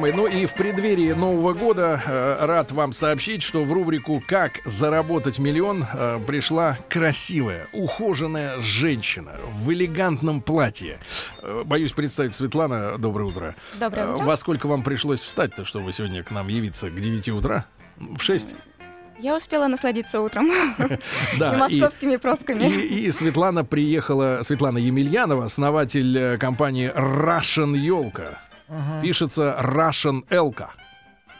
Мои, ну и в преддверии Нового года э, рад вам сообщить, что в рубрику «Как заработать миллион» э, пришла красивая, ухоженная женщина в элегантном платье. Э, боюсь представить, Светлана, доброе утро. Доброе Э, утро. Во сколько вам пришлось встать-то, чтобы сегодня к нам явиться к 9 утра? В 6? Я успела насладиться утром Да. и московскими пробками. И, и Светлана приехала, Светлана Емельянова, основатель э, компании Russian Елка. Пишется Russian Элка.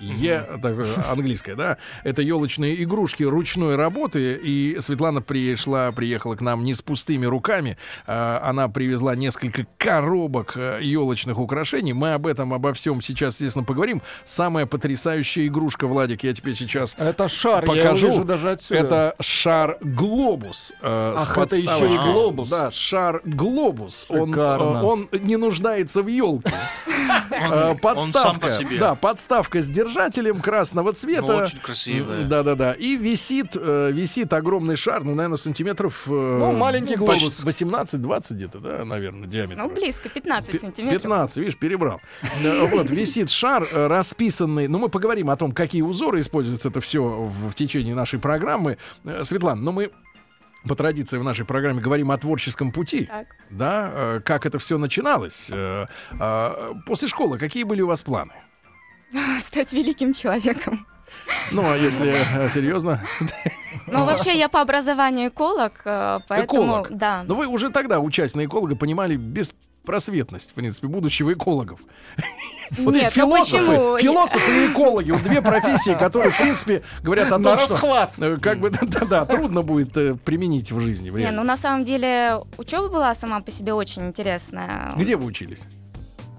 Е, так, э, английская, да? Это елочные игрушки ручной работы. И Светлана пришла, приехала к нам не с пустыми руками. А, Она привезла несколько коробок елочных украшений. Мы об этом, обо всем сейчас, естественно, поговорим. Самая потрясающая игрушка, Владик, я тебе сейчас Это шар, я покажу. его вижу даже отсюда. Это шар глобус. э, Ах, это еще и глобус. Да, шар глобус. Он, э, он не нуждается в елке. Он, он сам по себе. Да, подставка с держателем красного цвета. Ну, очень красивая. Да, да, да. И висит, э, висит огромный шар, ну, наверное, сантиметров. э, Ну, маленький почти глобус. 18-20 где-то, да, наверное, диаметр. Ну, близко, 15 Пи- сантиметров. 15, видишь, перебрал. Вот, висит шар, э, расписанный. Ну, мы поговорим о том, какие узоры используются это все в, течение нашей программы. Э, Светлана, ну мы по традиции в нашей программе говорим о творческом пути. Так. Да, э, как это все начиналось. Э, э, После школы какие были у вас планы? Стать великим человеком. Ну, а если э, серьезно? Ну, вообще, я по образованию эколог, э, поэтому... Эколог? Да. Ну, вы уже тогда, учась на эколога, понимали беспросветность, в принципе, будущего эколога. Вот Нет, есть ну философы, почему? философы и экологи, вот две профессии, которые, в принципе, говорят о том, На что расхват. э, как бы, да-да, трудно будет э, применить в жизни. в Не, ну на самом деле учеба была сама по себе очень интересная. Где вы учились?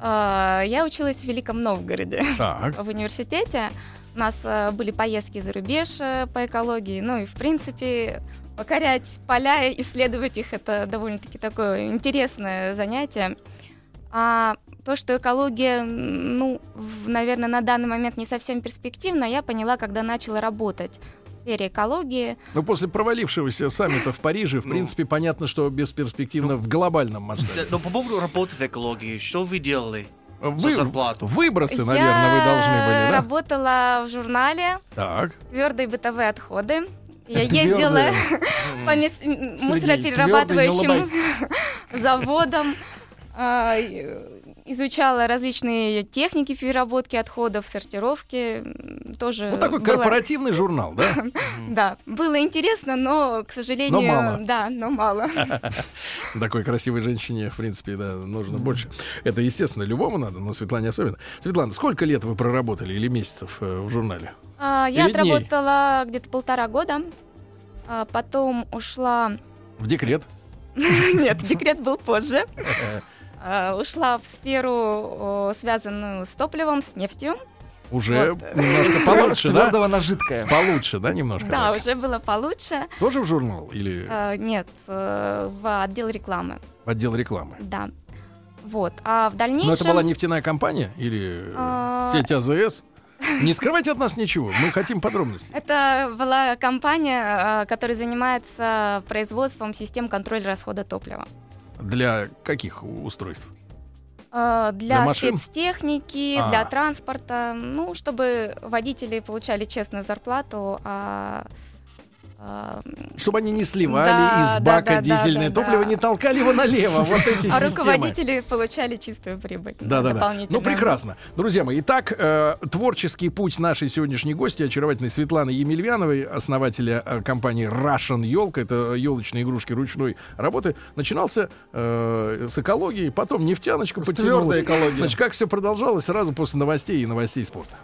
Э, Я училась в Великом Новгороде Так. в университете. У нас э, были поездки за рубеж э, по экологии. Ну и, в принципе, покорять поля, исследовать их, это довольно-таки такое интересное занятие. А то, что экология, ну, наверное, на данный момент не совсем перспективна, я поняла, когда начала работать в сфере экологии. Ну, после провалившегося саммита в Париже, в Ну. принципе, понятно, что бесперспективно в глобальном масштабе. Но по поводу работы в экологии, что вы делали? Вы, зарплату. выбросы, наверное, вы я должны были, да? работала в журнале Так. «Твердые бытовые отходы». Я Твердые. ездила по мусороперерабатывающим заводам, изучала различные техники переработки отходов, сортировки. Тоже Вот такой было- корпоративный журнал, да? Да, было интересно, но, к сожалению, мало. да, но мало. Такой красивой женщине, в принципе, да, нужно больше. Это, естественно, любому надо, но Светлане особенно. Светлана, сколько лет вы проработали или месяцев э, в журнале? А, Я отработала где-то полтора года, а потом ушла В декрет? Нет, декрет был позже. А, Ушла в сферу, связанную с топливом, с нефтью. Уже Вот. немножко получше, да? твердого на жидкое. Получше, да, немножко? Да, так? уже было получше. Тоже в журнал или А, Нет, э, в отдел рекламы, в отдел рекламы? да. Вот. А в Но дальнейшем... это была нефтяная компания или э, А, сеть АЗС? Не скрывайте от нас ничего, мы хотим подробностей. Это была компания, которая занимается производством систем контроля расхода топлива. Для каких устройств? А, Для Для, машин? спецтехники, А. для транспорта, ну, чтобы водители получали честную зарплату, а, Чтобы они не сливали Да, из да, бака да, да, дизельное да, топливо, да. не толкали его налево. Вот эти а системы. руководители получали чистую прибыль. Да, да, да. Ну, прекрасно. Друзья мои, итак, э, творческий путь нашей сегодняшней гости, очаровательной Светланы Емельяновой, основателя э, компании Russian Елка, это елочные игрушки ручной работы, начинался э, с экологии, потом нефтяночка С потянулась. твердой экологией. Значит, как все продолжалось сразу после новостей и новостей спорта.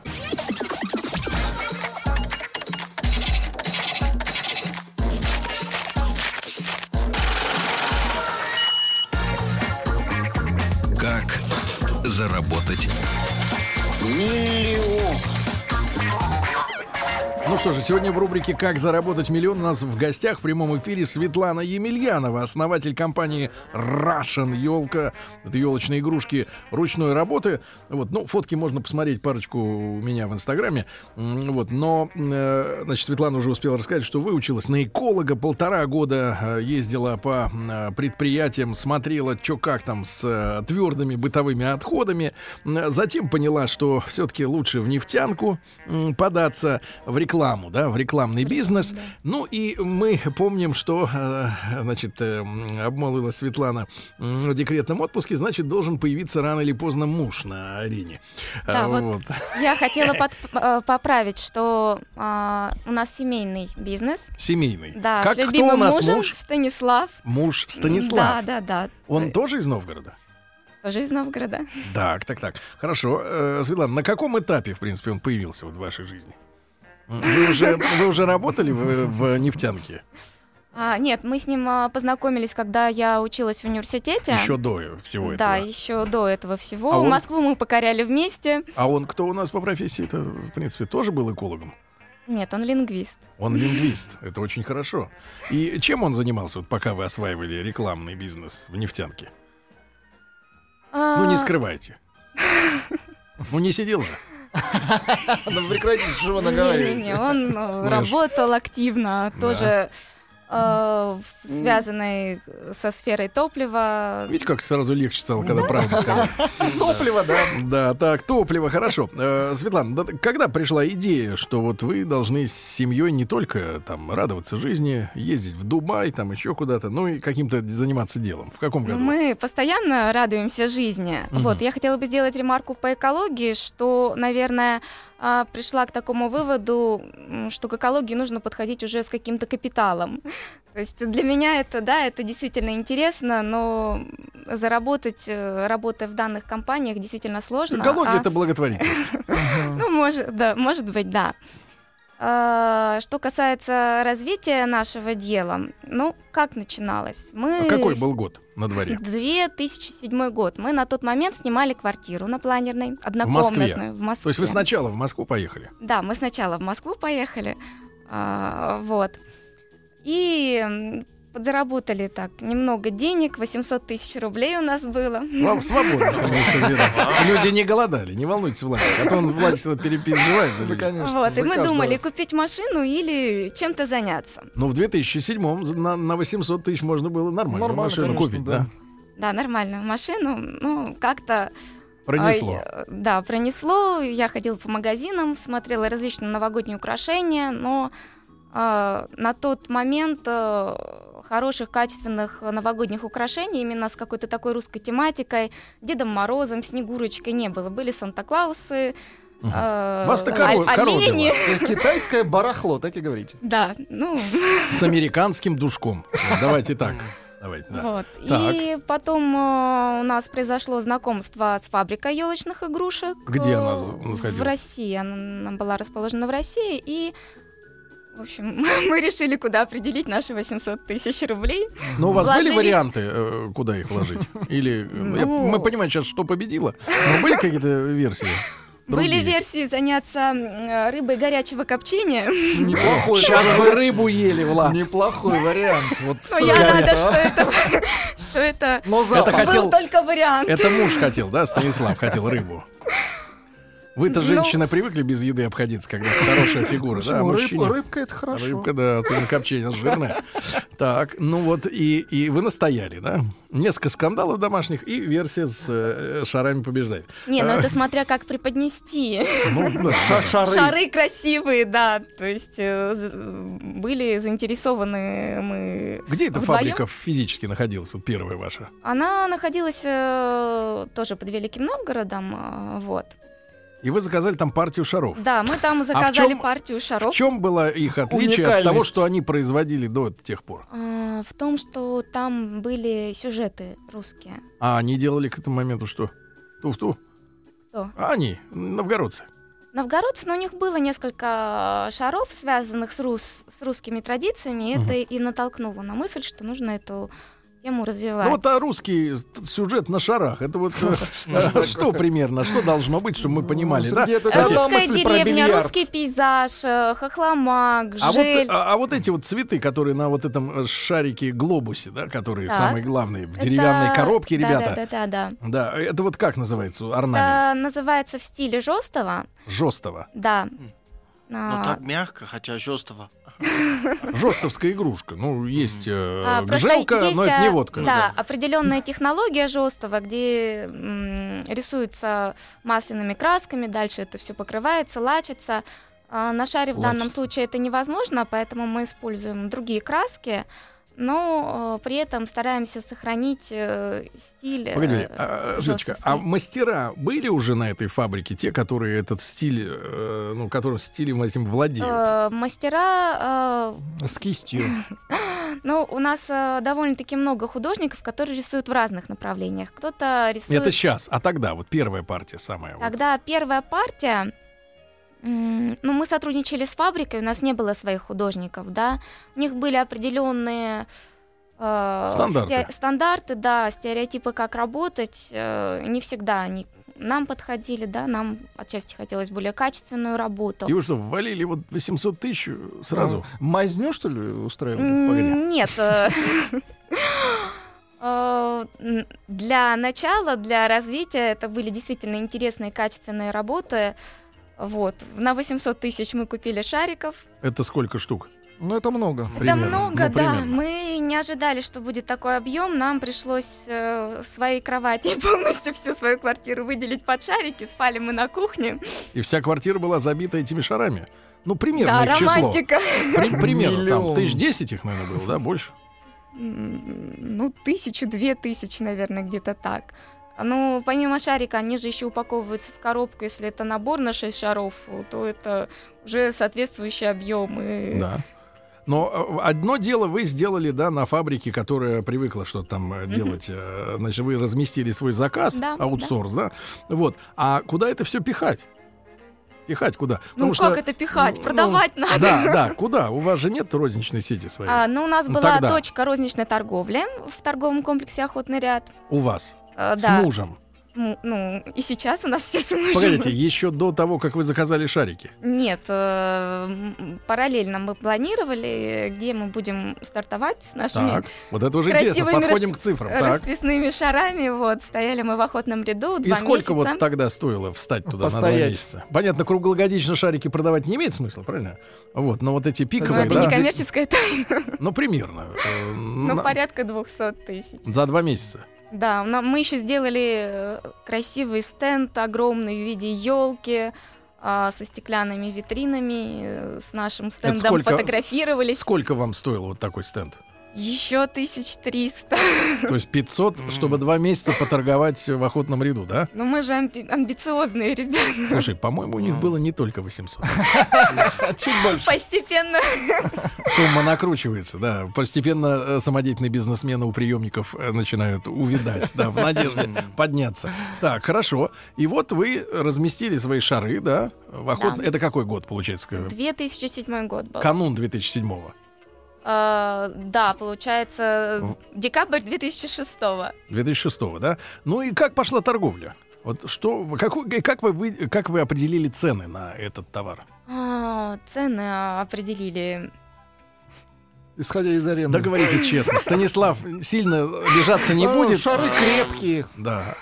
Что же, сегодня в рубрике «Как заработать миллион» у нас в гостях в прямом эфире Светлана Емельянова, основатель компании Russian Елка. Это елочные игрушки ручной работы. Вот, ну, фотки можно посмотреть парочку у меня в Инстаграме. Вот, но, э, значит, Светлана уже успела рассказать, что выучилась на эколога, полтора года э, ездила по э, предприятиям, смотрела, что как там с твердыми бытовыми отходами. Затем поняла, что все-таки лучше в нефтянку податься, в рекламу, да, в рекламный бизнес. Ну и мы помним, что, э, значит, э, м, обмолвилась Светлана в декретном отпуске, значит, должен появиться рано или поздно муж на арене. Да, А, вот Я хотела под- э, поправить, что а, у нас семейный бизнес. Семейный. Да, как с кто у нас мужем муж? Станислав. Муж Станислав. Да, да, да. Он тоже из Новгорода? Тоже из Новгорода. Так, так, так. Хорошо. Светлана, на каком этапе, в принципе, он появился вот в вашей жизни? Вы уже, вы уже работали в, в нефтянке? А, нет, мы с ним а, познакомились, когда я училась в университете. Еще до всего Да, этого. еще до этого всего. А он- Москву мы покоряли вместе. А он кто у нас по профессии-то, в принципе, тоже был экологом? Нет, он лингвист. Он лингвист. Это очень хорошо. И чем он занимался, вот пока вы осваивали рекламный бизнес в нефтянке? Ну, не А, скрывайте. Ну, не сидел же. Ну прекратите, что вы Не-не-не, наговариваете. он э, работал активно, тоже э, связанный со сферой топлива. Видите, как сразу легче стало, когда правду сказали. Топливо, да. Да, так, топливо, хорошо. Э, Светлана, да, когда пришла идея, что вот вы должны с семьей не только там радоваться жизни, ездить в Дубай, там еще куда-то, ну и каким-то заниматься делом? В каком году? мы постоянно радуемся жизни. Вот, я хотела бы сделать ремарку по экологии, что, наверное, а, пришла к такому выводу, что к экологии нужно подходить уже с каким-то капиталом. То есть для меня это, да, это действительно интересно, но заработать, э, работая в данных компаниях, действительно сложно. Экология а- это благотворительность. Ну, может, да, может быть, да. А, Что касается развития нашего дела, ну, как начиналось? Мы А какой был год на дворе? 2007 год. Мы на тот момент снимали квартиру на планерной, Москве? однокомнатную в Москве. То есть вы сначала в Москву поехали? Да, мы сначала в Москву поехали, а, вот. И подзаработали так немного денег, 800 тысяч рублей у нас было. Слава- Свободно. Люди не голодали, не волнуйтесь, Владик. А то он, Владик, переживает за Да, людей. конечно. Вот, и мы думали купить машину или чем-то заняться. Ну, в 2007-м за- на, на 800 тысяч можно было Нормально, машину купить, да. да? Нормальную машину, ну, как-то Пронесло. Да, пронесло. Я ходила по магазинам, смотрела различные новогодние украшения, но на тот момент э, хороших, качественных новогодних украшений именно с какой-то такой русской тематикой, Дедом Морозом, Снегурочкой не было. Были Санта-Клаусы, Мгм. э, Вас-то оль- коро- олени. коробило. Китайское барахло, так и говорите. Да, ну, С американским душком. Давайте так. Давайте, да. вот. И потом э, у нас произошло знакомство с фабрикой елочных игрушек. Где э, она В находилась? России. Она, она была расположена в России. И, в общем, мы решили, куда определить наши 800 тысяч рублей. Но у вас были Вложили- варианты, э, куда их вложить? Или э, я- Ну. мы понимаем сейчас, что победило. Но были какие-то версии? Были Другие? версии заняться м, рыбой горячего копчения. Неплохой, Сейчас вы рыбу ели, Влад. неплохой вариант. Вот Но с я рада, что это, что это Но Это хотел- был только вариант. Это муж хотел, да, Станислав хотел рыбу. Вы-то, Ну. женщины, привыкли без еды обходиться, когда хорошая фигура, да? а? Рыб- мужчине- Рыбка это хорошо. Рыбка, да, особенно копчение, жирная. Так, ну вот, и, и вы настояли, да? Несколько скандалов домашних, и версия с э, шарами побеждает. Не, ну А, это смотря как преподнести. ну, да, Ша- да. Шары. Шары красивые, да. То есть э, были заинтересованы мы. Где эта Вдвоём? фабрика физически находилась, вот первая ваша? Она находилась э, тоже под Великим Новгородом, э, вот. И вы заказали там партию шаров. Да, мы там заказали чём- партию В шаров. чем было их отличие от того, что они производили до тех пор? А, В том, что там были сюжеты русские. А они делали к этому моменту что? Туфту? Кто? А они, новгородцы. Новгородцы, но у них было несколько шаров, связанных с, рус- с русскими традициями, и Мгм. это и натолкнуло на мысль, что нужно эту тему развивать. Ну вот а русский сюжет на шарах, это вот э, что примерно, что должно быть, чтобы мы понимали, да? Русская деревня, русский пейзаж, э, хохломак, А вот, жель. а, а вот эти вот цветы, которые на вот этом э, шарике глобусе, да, которые самые главные в деревянной коробке, ребята. Да, да, да, да. Да, это вот как называется орнамент? Называется в стиле жестого. Жестого. Да. Но А, так мягко, хотя жестко. Жестовская игрушка. Ну, есть э, а, гжелка, есть, но это не а, водка. Да, определенная технология жестого, где м, рисуется масляными красками, дальше это все покрывается, лачится. А, На шаре в данном случае это невозможно, поэтому мы используем другие краски, но э, при этом стараемся сохранить э, стиль. Погоди, э, а, Светочка, а жёстовский. мастера были уже на этой фабрике, те, которые этот стиль, э, ну, которым стилем этим владеют? Э, Мастера э, С кистью. Ну, у нас э, довольно-таки много художников, которые рисуют в разных направлениях. Кто-то рисует... Это сейчас, а тогда, вот первая партия самая. вот. Тогда первая партия... Ну, мы сотрудничали с фабрикой, у нас не было своих художников, да. У них были определенные э, Стандарты. сте- стандарты, да, стереотипы, как работать. э, не всегда они нам подходили, да, нам отчасти хотелось более качественную работу. И вы что, ввалили вот 800 тысяч сразу? Мазню, что ли, устраивали? Погоди. Нет. э, э, Для начала, для развития это были действительно интересные, качественные работы. Вот. На 800 тысяч мы купили шариков. Это сколько штук? Ну, это много. Примерно, Это много, ну, да. Мы не ожидали, что будет такой объем. Нам пришлось э, своей кровати полностью всю свою квартиру выделить под шарики. Спали мы на кухне. И вся квартира была забита этими шарами? Ну, примерно да, их число. романтика. При- примерно, там, Миллион. тысяч десять их, наверное, было, да, больше? Ну, тысячу, две тысячи, наверное, где-то так. Ну, помимо шарика, они же еще упаковываются в коробку. Если это набор на 6 шаров, то это уже соответствующий объем. И... Да. Но э, одно дело вы сделали, да, на фабрике, которая привыкла что-то там э, делать. э, Значит, вы разместили свой заказ, Да, аутсорс, да. Вот. А куда это все пихать? Пихать куда? Ну, Потому как что- это пихать? ну, Продавать надо. Да, да, куда? У вас же нет розничной сети своей. А, ну, у нас Ну, была тогда. точка розничной торговли в торговом комплексе «Охотный ряд». У вас. Э, С да. мужем. Му- Ну, и сейчас у нас все с мужем. Погодите, еще до того, как вы заказали шарики. Нет, э, параллельно мы планировали, где мы будем стартовать с нашими Так, вот это уже интересно. красивыми Подходим расп- к цифрам. Так. расписными шарами. Вот, стояли мы в охотном ряду И сколько месяца. вот тогда стоило встать туда на два Постоять. месяца? Понятно, круглогодично шарики продавать не имеет смысла, правильно? Вот, но вот эти Ну, пиковые, это да, не коммерческая тайна, ну, примерно. э, но на- порядка 200 тысяч. За два месяца. Да, мы еще сделали э, красивый стенд огромный в виде елки со стеклянными витринами, э, с нашим стендом сколько- фотографировались. Сколько вам стоил вот такой стенд? Еще 1300. То есть 500, чтобы два месяца поторговать в охотном ряду, да? Ну мы же амби- амбициозные ребята. Слушай, по-моему, у них было не только 800. Чуть больше. Постепенно. Сумма накручивается, да. Постепенно э, самодеятельные бизнесмены у приемников э, начинают увидать, да, в надежде подняться. Так, хорошо. И вот вы разместили свои шары, да, в охот... Да. Это какой год, получается? 2007 год был. Канун 2007-го. А, да, получается, В- декабрь 2006 2006 да? Ну и как пошла торговля? Вот что, какой- как, вы, как вы определили цены на этот товар? А, цены определили. Исходя из аренды. Да говорите честно, Станислав сильно лежаться не А, будет? Шары крепкие. Да.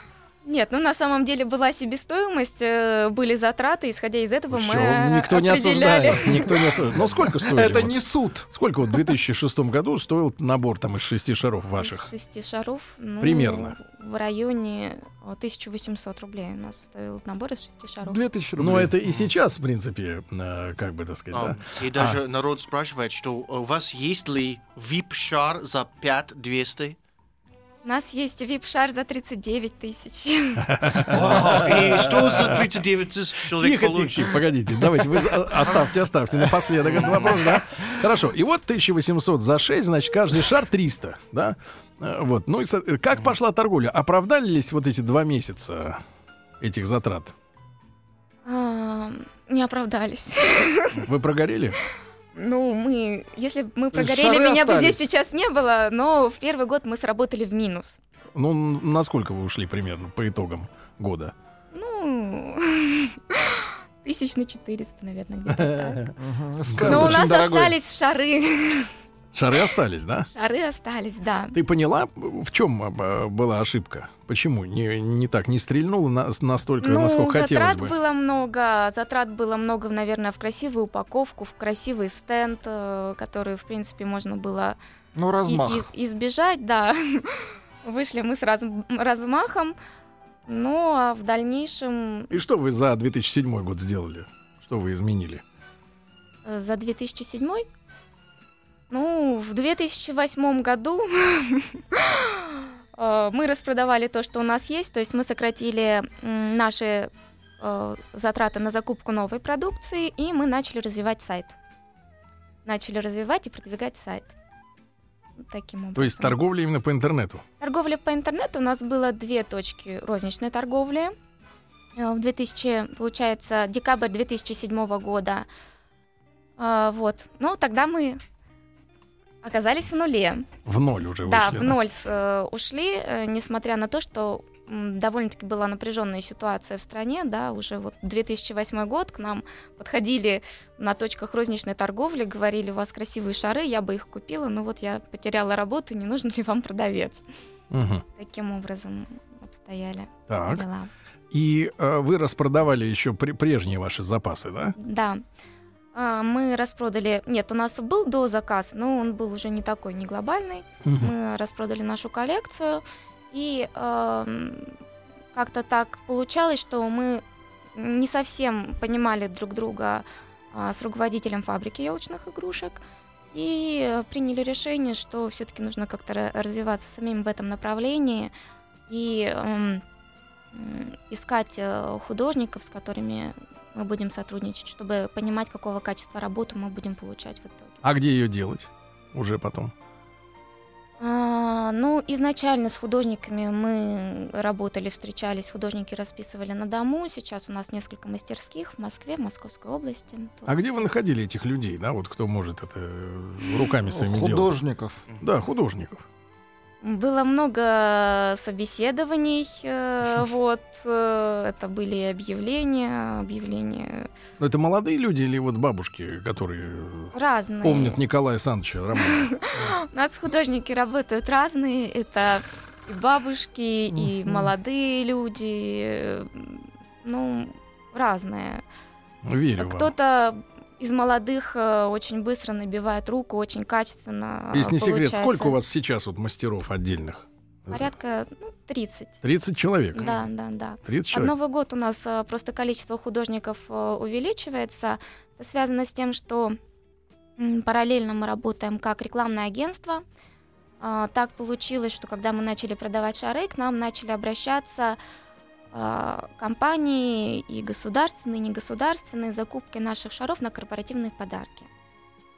Нет, ну на самом деле была себестоимость, э, были затраты, исходя из этого Всё, мы никто не осуждает. Никто не осуждает. Но сколько стоили? Это вот? не суд. Сколько вот в 2006 году стоил набор там из шести шаров Из ваших? шести шаров. ну, Примерно. В районе о, 1800 рублей у нас стоил набор из шести шаров. 2000 рублей. Ну, это и сейчас, в принципе, э, как бы так сказать, да? А, И даже народ спрашивает, что у вас есть ли VIP-шар за 5200? У нас есть вип-шар за 39 тысяч. И что за 39 тысяч человек Тихо, тихо, погодите, давайте вы за- оставьте, оставьте напоследок этот вопрос, да? Хорошо, и вот 1800 за 6, значит, каждый шар 300, да? Э, Вот, ну и э, как пошла торговля? Оправдались вот эти два месяца этих затрат? Не оправдались. Вы прогорели? Ну, мы, если бы мы прогорели, шары меня бы остались? здесь сейчас не было, но в первый год мы сработали в минус. Ну, насколько вы ушли примерно по итогам года? Ну, тысяч на 400, наверное, где-то так. Но у нас остались шары. Шары остались, да? Шары остались, да. Ты поняла, в чем а, была ошибка? Почему не, не так, не стрельнула на- настолько, Ну, насколько хотелось затрат бы? было много, затрат было много, наверное, в красивую упаковку, в красивый стенд, э, который, в принципе, можно было Ну, и- размах. и- избежать, да. Вышли мы с раз- размахом, ну, а в дальнейшем И что вы за 2007 год сделали? Что вы изменили? э, за 2007 ну, в 2008 году э, мы распродавали то, что у нас есть, то есть мы сократили наши э, затраты на закупку новой продукции, и мы начали развивать сайт. Начали развивать и продвигать сайт. Таким образом. То есть торговля именно по интернету? Торговля по интернету у нас было две точки розничной торговли. Э, В 2000, получается, декабрь 2007 года. Вот. Ну, тогда мы оказались в нуле. В ноль уже да, вышли, в ноль э, ушли, э, несмотря на то, что довольно-таки была напряженная ситуация в стране, да, уже вот 2008 год к нам подходили на точках розничной торговли, говорили, у вас красивые шары, я бы их купила, но вот я потеряла работу, не нужен ли вам продавец? Мгм. Таким образом обстояли Так. дела. И э, вы распродавали еще при- прежние ваши запасы, да? Да. А, Мы распродали... Нет, у нас был до заказ, но он был уже не такой, не глобальный. Мгм. Мы распродали нашу коллекцию, и эм, как-то так получалось, что мы не совсем понимали друг друга а, с руководителем фабрики елочных игрушек, и э, приняли решение, что все-таки нужно как-то ра- развиваться самим в этом направлении и м, искать э, художников, с которыми мы будем сотрудничать, чтобы понимать, какого качества работы мы будем получать в итоге. А где ее делать? Уже потом. А, ну, изначально с художниками мы работали, встречались, художники расписывали на дому. Сейчас у нас несколько мастерских в Москве, в Московской области. А где вы находили этих людей, да? Вот кто может это э, руками своими делать? Художников. Да, художников. Было много собеседований, э, вот, э, это были объявления, объявления Но это молодые люди или вот бабушки, которые разные. помнят Николая Александровича Романова? У нас художники работают разные, это и бабушки, и молодые люди, э, ну, разные. Верю. Кто-то из молодых э, очень быстро набивает руку, очень качественно. Если не секрет, получается. сколько у вас сейчас вот мастеров отдельных? Порядка ну, 30. 30 человек. Да, да, да. 30 От человек. Новый год у нас э, просто количество художников э, увеличивается. Это связано с тем, что параллельно мы работаем как рекламное агентство. Так получилось, что когда мы начали продавать шары, к нам начали обращаться компании и государственные, и негосударственные закупки наших шаров на корпоративные подарки.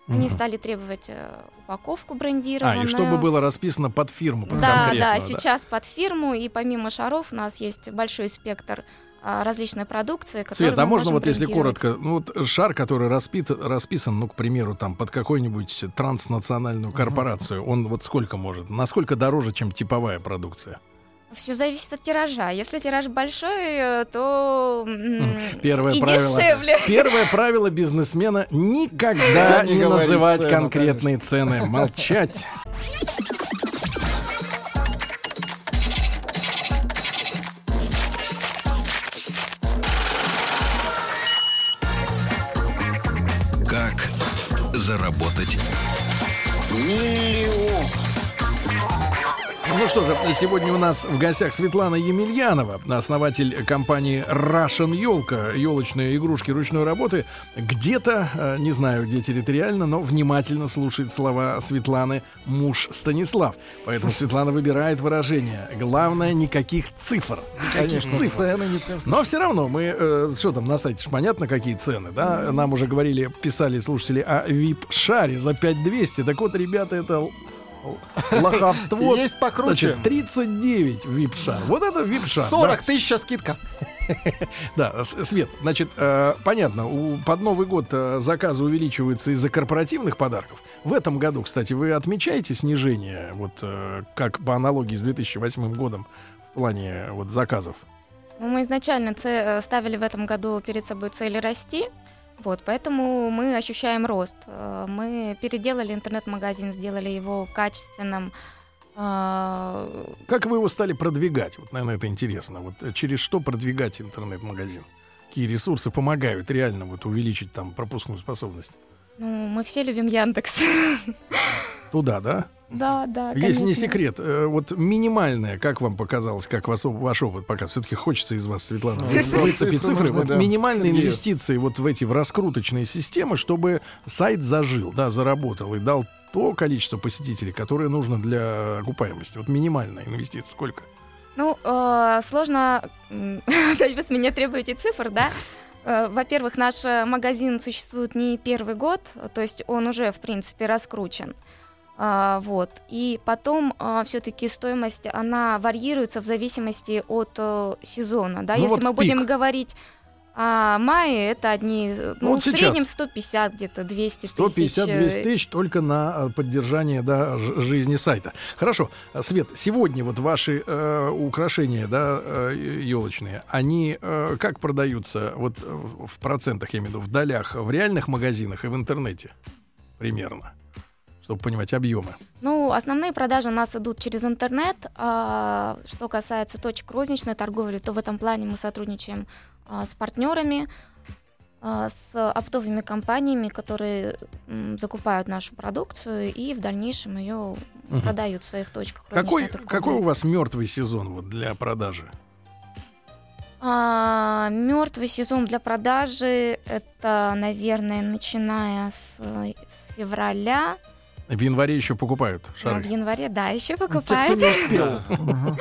Они Мгм. стали требовать э, упаковку А, брендированную. и чтобы было расписано под фирму, под Да, конкретную, да, сейчас под фирму, и помимо шаров у нас есть большой спектр а, различной продукции, которую Свет, а можно вот если коротко, ну вот шар, который распит, расписан, ну, к примеру, там под какую-нибудь транснациональную корпорацию, он вот сколько может? Насколько дороже, чем типовая продукция? Все зависит от тиража. Если тираж большой, э, то м, Первое и правило. дешевле. Первое правило бизнесмена — никогда Не не называть цену, конкретные цены. Молчать. Как заработать Ну что же, сегодня у нас в гостях Светлана Емельянова, основатель компании Russian Елка, елочные игрушки ручной работы. Где-то, э, не знаю, где территориально, но внимательно слушает слова Светланы муж Станислав. Поэтому Светлана выбирает выражение. Главное, никаких цифр. Никаких Конечно, цифр. цены случае. Но все равно мы, э, что там на сайте, понятно, какие цены, да? Нам уже говорили, писали слушатели о VIP-шаре за 5200. Так вот, ребята, это лоховство. Есть покруче. Значит, 39 VIP-шар. Вот это VIP-шар. 40 тысяч скидка. Да, Свет, значит, э, понятно, у, под Новый год э, заказы увеличиваются из-за корпоративных подарков. В этом году, кстати, вы отмечаете снижение, вот э, как по аналогии с 2008 годом в плане вот заказов? Ну, мы изначально ставили в этом году перед собой цель расти, вот, поэтому мы ощущаем рост. Э, Мы переделали интернет-магазин, сделали его качественным. э, Как вы его стали продвигать? Вот, наверное, это интересно. Вот э, через что продвигать интернет-магазин? Какие ресурсы помогают реально вот увеличить там пропускную способность? Ну, мы все любим Яндекс. Туда, да? Да, да, Если не конечно. секрет, э, вот минимальное, как вам показалось, как вас, ваш опыт пока все-таки хочется из вас, Светлана, вы- Цифры. выцепить Цифры вот да. минимальные инвестиции вот в эти в раскруточные системы, чтобы сайт зажил, да, заработал и дал то количество посетителей, которое нужно для окупаемости. Вот минимальная инвестиция сколько? Ну, э, сложно. Опять вы с меня требуете цифр, да? Э, Во-первых, наш э, магазин существует не первый год, то есть он уже, в принципе, раскручен. А, вот. И потом все-таки стоимость, она варьируется в зависимости от э, сезона. Да? Ну Если вот мы будем пик. говорить о мае, это одни, э, ну, вот в сейчас. среднем 150, где-то 200 тысяч. 150-200 э, тысяч только на э, поддержание да, жизни сайта. Хорошо, А, Свет, сегодня вот ваши э, украшения, да, елочные, они э, как продаются вот э, в процентах, я имею в виду, в долях, в реальных магазинах и в интернете примерно, чтобы понимать объемы. Ну, основные продажи у нас идут через интернет. А, что касается точек розничной торговли, то в этом плане мы сотрудничаем а, с партнерами, а, с оптовыми компаниями, которые м, закупают нашу продукцию и в дальнейшем ее Мгм. продают в своих точках Какой, розничной торговли. какой у вас мертвый сезон вот для продажи? мертвый сезон для продажи это, наверное, начиная с, э, с февраля. В январе еще покупают шары. в январе, да, еще Те, кто покупают. не успел. Ага.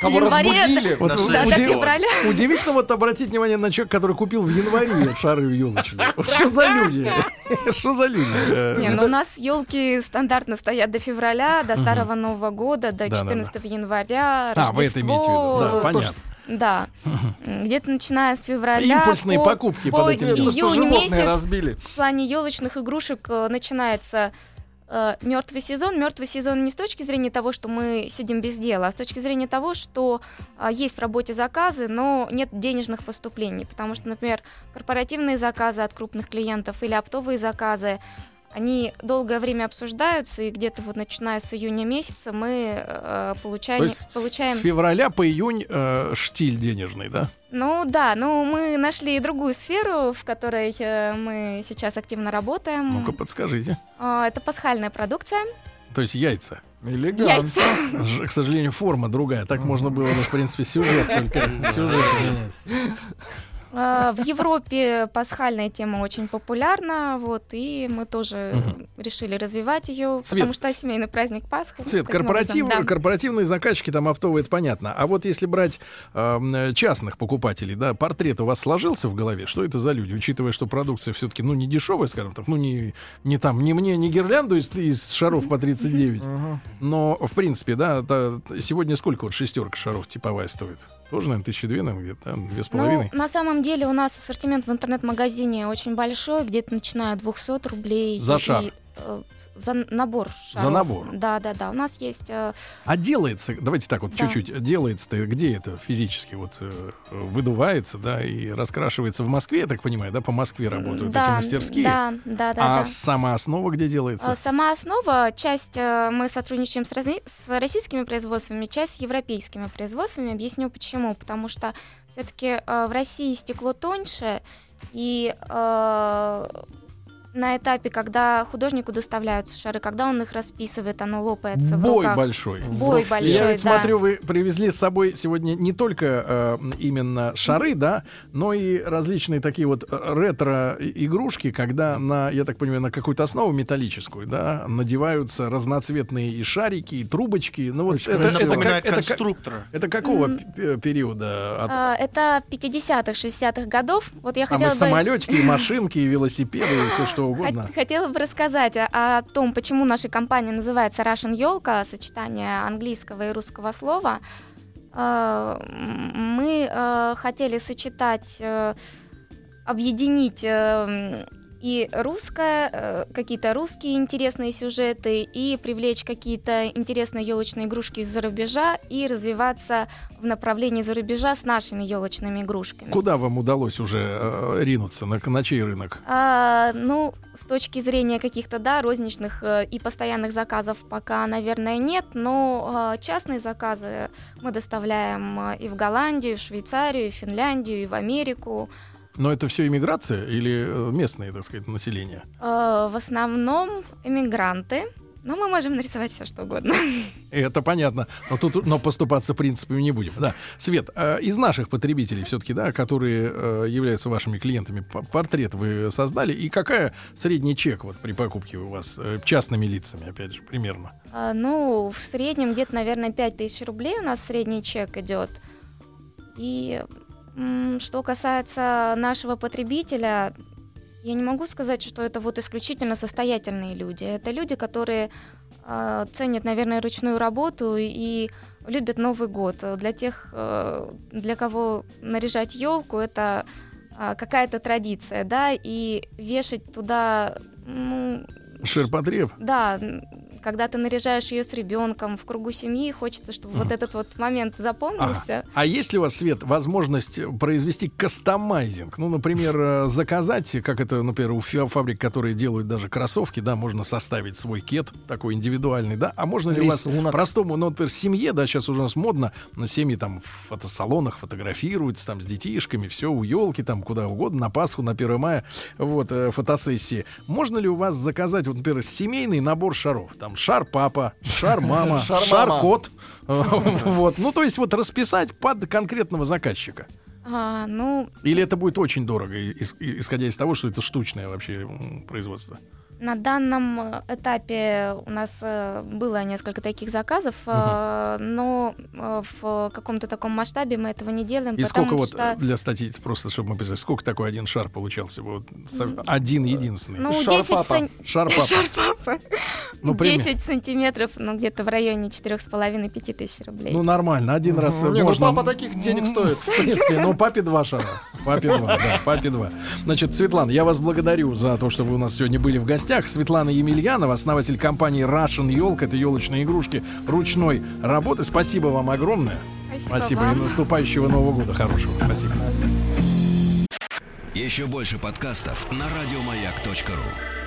Кого январе разбудили. Удивительно вот обратить внимание на человека, который купил в январе шары елочные. Что за люди? Что за люди? Э, Не, ну у нас елки стандартно стоят до февраля, до. Старого Нового года, до Да-да-да. 14 января, А, вы это имеете в виду? Да, понятно. Да. Где-то начиная с февраля. Импульсные по- покупки по под этим июнь животные месяц разбили. в плане елочных игрушек э, мертвый сезон. Мертвый сезон не с точки зрения того, что мы сидим без дела, а с точки зрения того, что а, есть в работе заказы, но нет денежных поступлений. Потому что, например, корпоративные заказы от крупных клиентов или оптовые заказы, они долгое время обсуждаются, и где-то вот начиная с июня месяца мы э, получаем, То есть получаем с февраля по июнь э, штиль денежный, да? Ну да, ну мы нашли другую сферу, в которой э, мы сейчас активно работаем. Ну-ка, подскажите. А, Это пасхальная продукция. То есть яйца. Элегантно. Яйца. Ж- К сожалению, форма другая. Так можно было, ну, в принципе, сюжет только сюжет менять. А, В Европе пасхальная тема очень популярна, вот, и мы тоже Мгм. решили развивать ее, Свет, потому что семейный праздник Пасха. Свет, корпоратив, образом, да. корпоративные заказчики там оптовые, это понятно. А вот если брать эм, частных покупателей, да, портрет у вас сложился в голове? Что это за люди? Учитывая, что продукция все-таки, ну, не дешевая, скажем так, ну, не, не там, не мне, не гирлянду из, из шаров по 39. Ага. Но, в принципе, да, сегодня сколько вот шестерка шаров типовая стоит? Тоже, наверное, тысячи две, наверное, где-то, да? две с Ну, половиной. на самом деле у нас ассортимент в интернет-магазине очень большой, где-то начиная от 200 рублей. За и, шар? э, за набор За шаров. набор? Да, да, да. У нас есть э, А делается, давайте так вот Да. чуть-чуть, делается-то где это физически вот э, выдувается, да, и раскрашивается в Москве, я так понимаю, да, по Москве работают да, эти мастерские. Да, да, да. а да. сама основа где делается? А, Сама основа, часть э, мы сотрудничаем с, разни- с российскими производствами, часть с европейскими производствами. Объясню почему. Потому что все-таки в России стекло тоньше, и э, на этапе, когда художнику доставляются шары, когда он их расписывает, оно лопается в Бой руках. большой. Бой Я большой, ведь да. смотрю, вы привезли с собой сегодня не только э, именно шары, да, но и различные такие вот ретро-игрушки, когда на, я так понимаю, на какую-то основу металлическую, да, надеваются разноцветные и шарики, и трубочки. Ну вот Очень это, это, как- Напоминает это как- конструктора. это какого п- периода? От- А, Это 50-х, 60-х годов. Вот я Там и хотела бы... самолетики, и машинки, и велосипеды, и все что угодно. Хот- Хотела бы рассказать о, о том, почему наша компания называется Russian Елка, сочетание английского и русского слова. М, Мы э, хотели сочетать, э, объединить э, и русское, э, какие-то русские интересные сюжеты, и привлечь какие-то интересные елочные игрушки из-за рубежа, и развиваться в направлении за рубежа с нашими елочными игрушками. Куда вам удалось уже э, ринуться? На, на чей рынок? А, ну, с точки зрения каких-то, да, розничных э, и постоянных заказов пока, наверное, нет, но а, частные заказы мы доставляем а, и в Голландию, и в Швейцарию, и в Финляндию, и в Америку. Но это все иммиграция или э, местное, так сказать, население? А, в основном эмигранты, но мы можем нарисовать все, что угодно. Это понятно. Но тут но поступаться принципами не будем. Да. Свет, э, из наших потребителей все-таки, да, которые э, являются вашими клиентами, портрет вы создали. И какая средний чек вот при покупке у вас э, частными лицами, опять же, примерно? А, ну, в среднем где-то, наверное, 5000 рублей у нас средний чек идет. И что касается нашего потребителя, я не могу сказать, что это вот исключительно состоятельные люди. Это люди, которые а, ценят, наверное, ручную работу и любят Новый год. Для тех, э, для кого наряжать елку, это а, какая-то традиция, да, и вешать туда, ну, Ширпотреб? да, когда ты наряжаешь ее с ребенком в кругу семьи, хочется, чтобы вот этот вот момент запомнился. А есть ли у вас, Свет, возможность произвести кастомайзинг? Ну, например, э, заказать, как это, например, у фа- фабрик, которые делают даже кроссовки, да, можно составить свой кет такой индивидуальный, да? А можно ли у вас простому, ну, например, семье, да, сейчас уже у нас модно, на семьи там в фотосалонах фотографируются, там с детишками, все у елки, там куда угодно, на Пасху, на 1 мая, вот, э, фотосессии. Можно ли у вас заказать, вот, например, семейный набор шаров? Там шар папа, шар мама, Шар кот. Вот, ну, то есть вот расписать под конкретного заказчика. А, ну, Или это будет очень дорого, исходя из того, что это штучное вообще производство. На данном э, этапе у нас э, было несколько таких заказов, э, но в каком-то таком масштабе мы этого не делаем, И сколько вот что для статьи, просто чтобы мы представили, сколько такой один шар получался? Вот, один единственный. ну, Шар 10 папа. сан- Шар папа. Шар папа. Ну, пример. 10 сантиметров, ну, где-то в районе 4,5-5 тысяч рублей. Ну, нормально, один раз Не, ну можно. папа таких денег стоит. В принципе, ну, папе два шара. Папе два, да, папе два. Значит, Светлана, я вас благодарю за то, что вы у нас сегодня были в гостях. Светлана Емельянова, основатель компании Russian Елка. Это елочные игрушки ручной работы. Спасибо вам огромное. Спасибо, Спасибо. вам. И наступающего Нового года хорошего. Спасибо. Еще больше подкастов на радиомаяк.ру.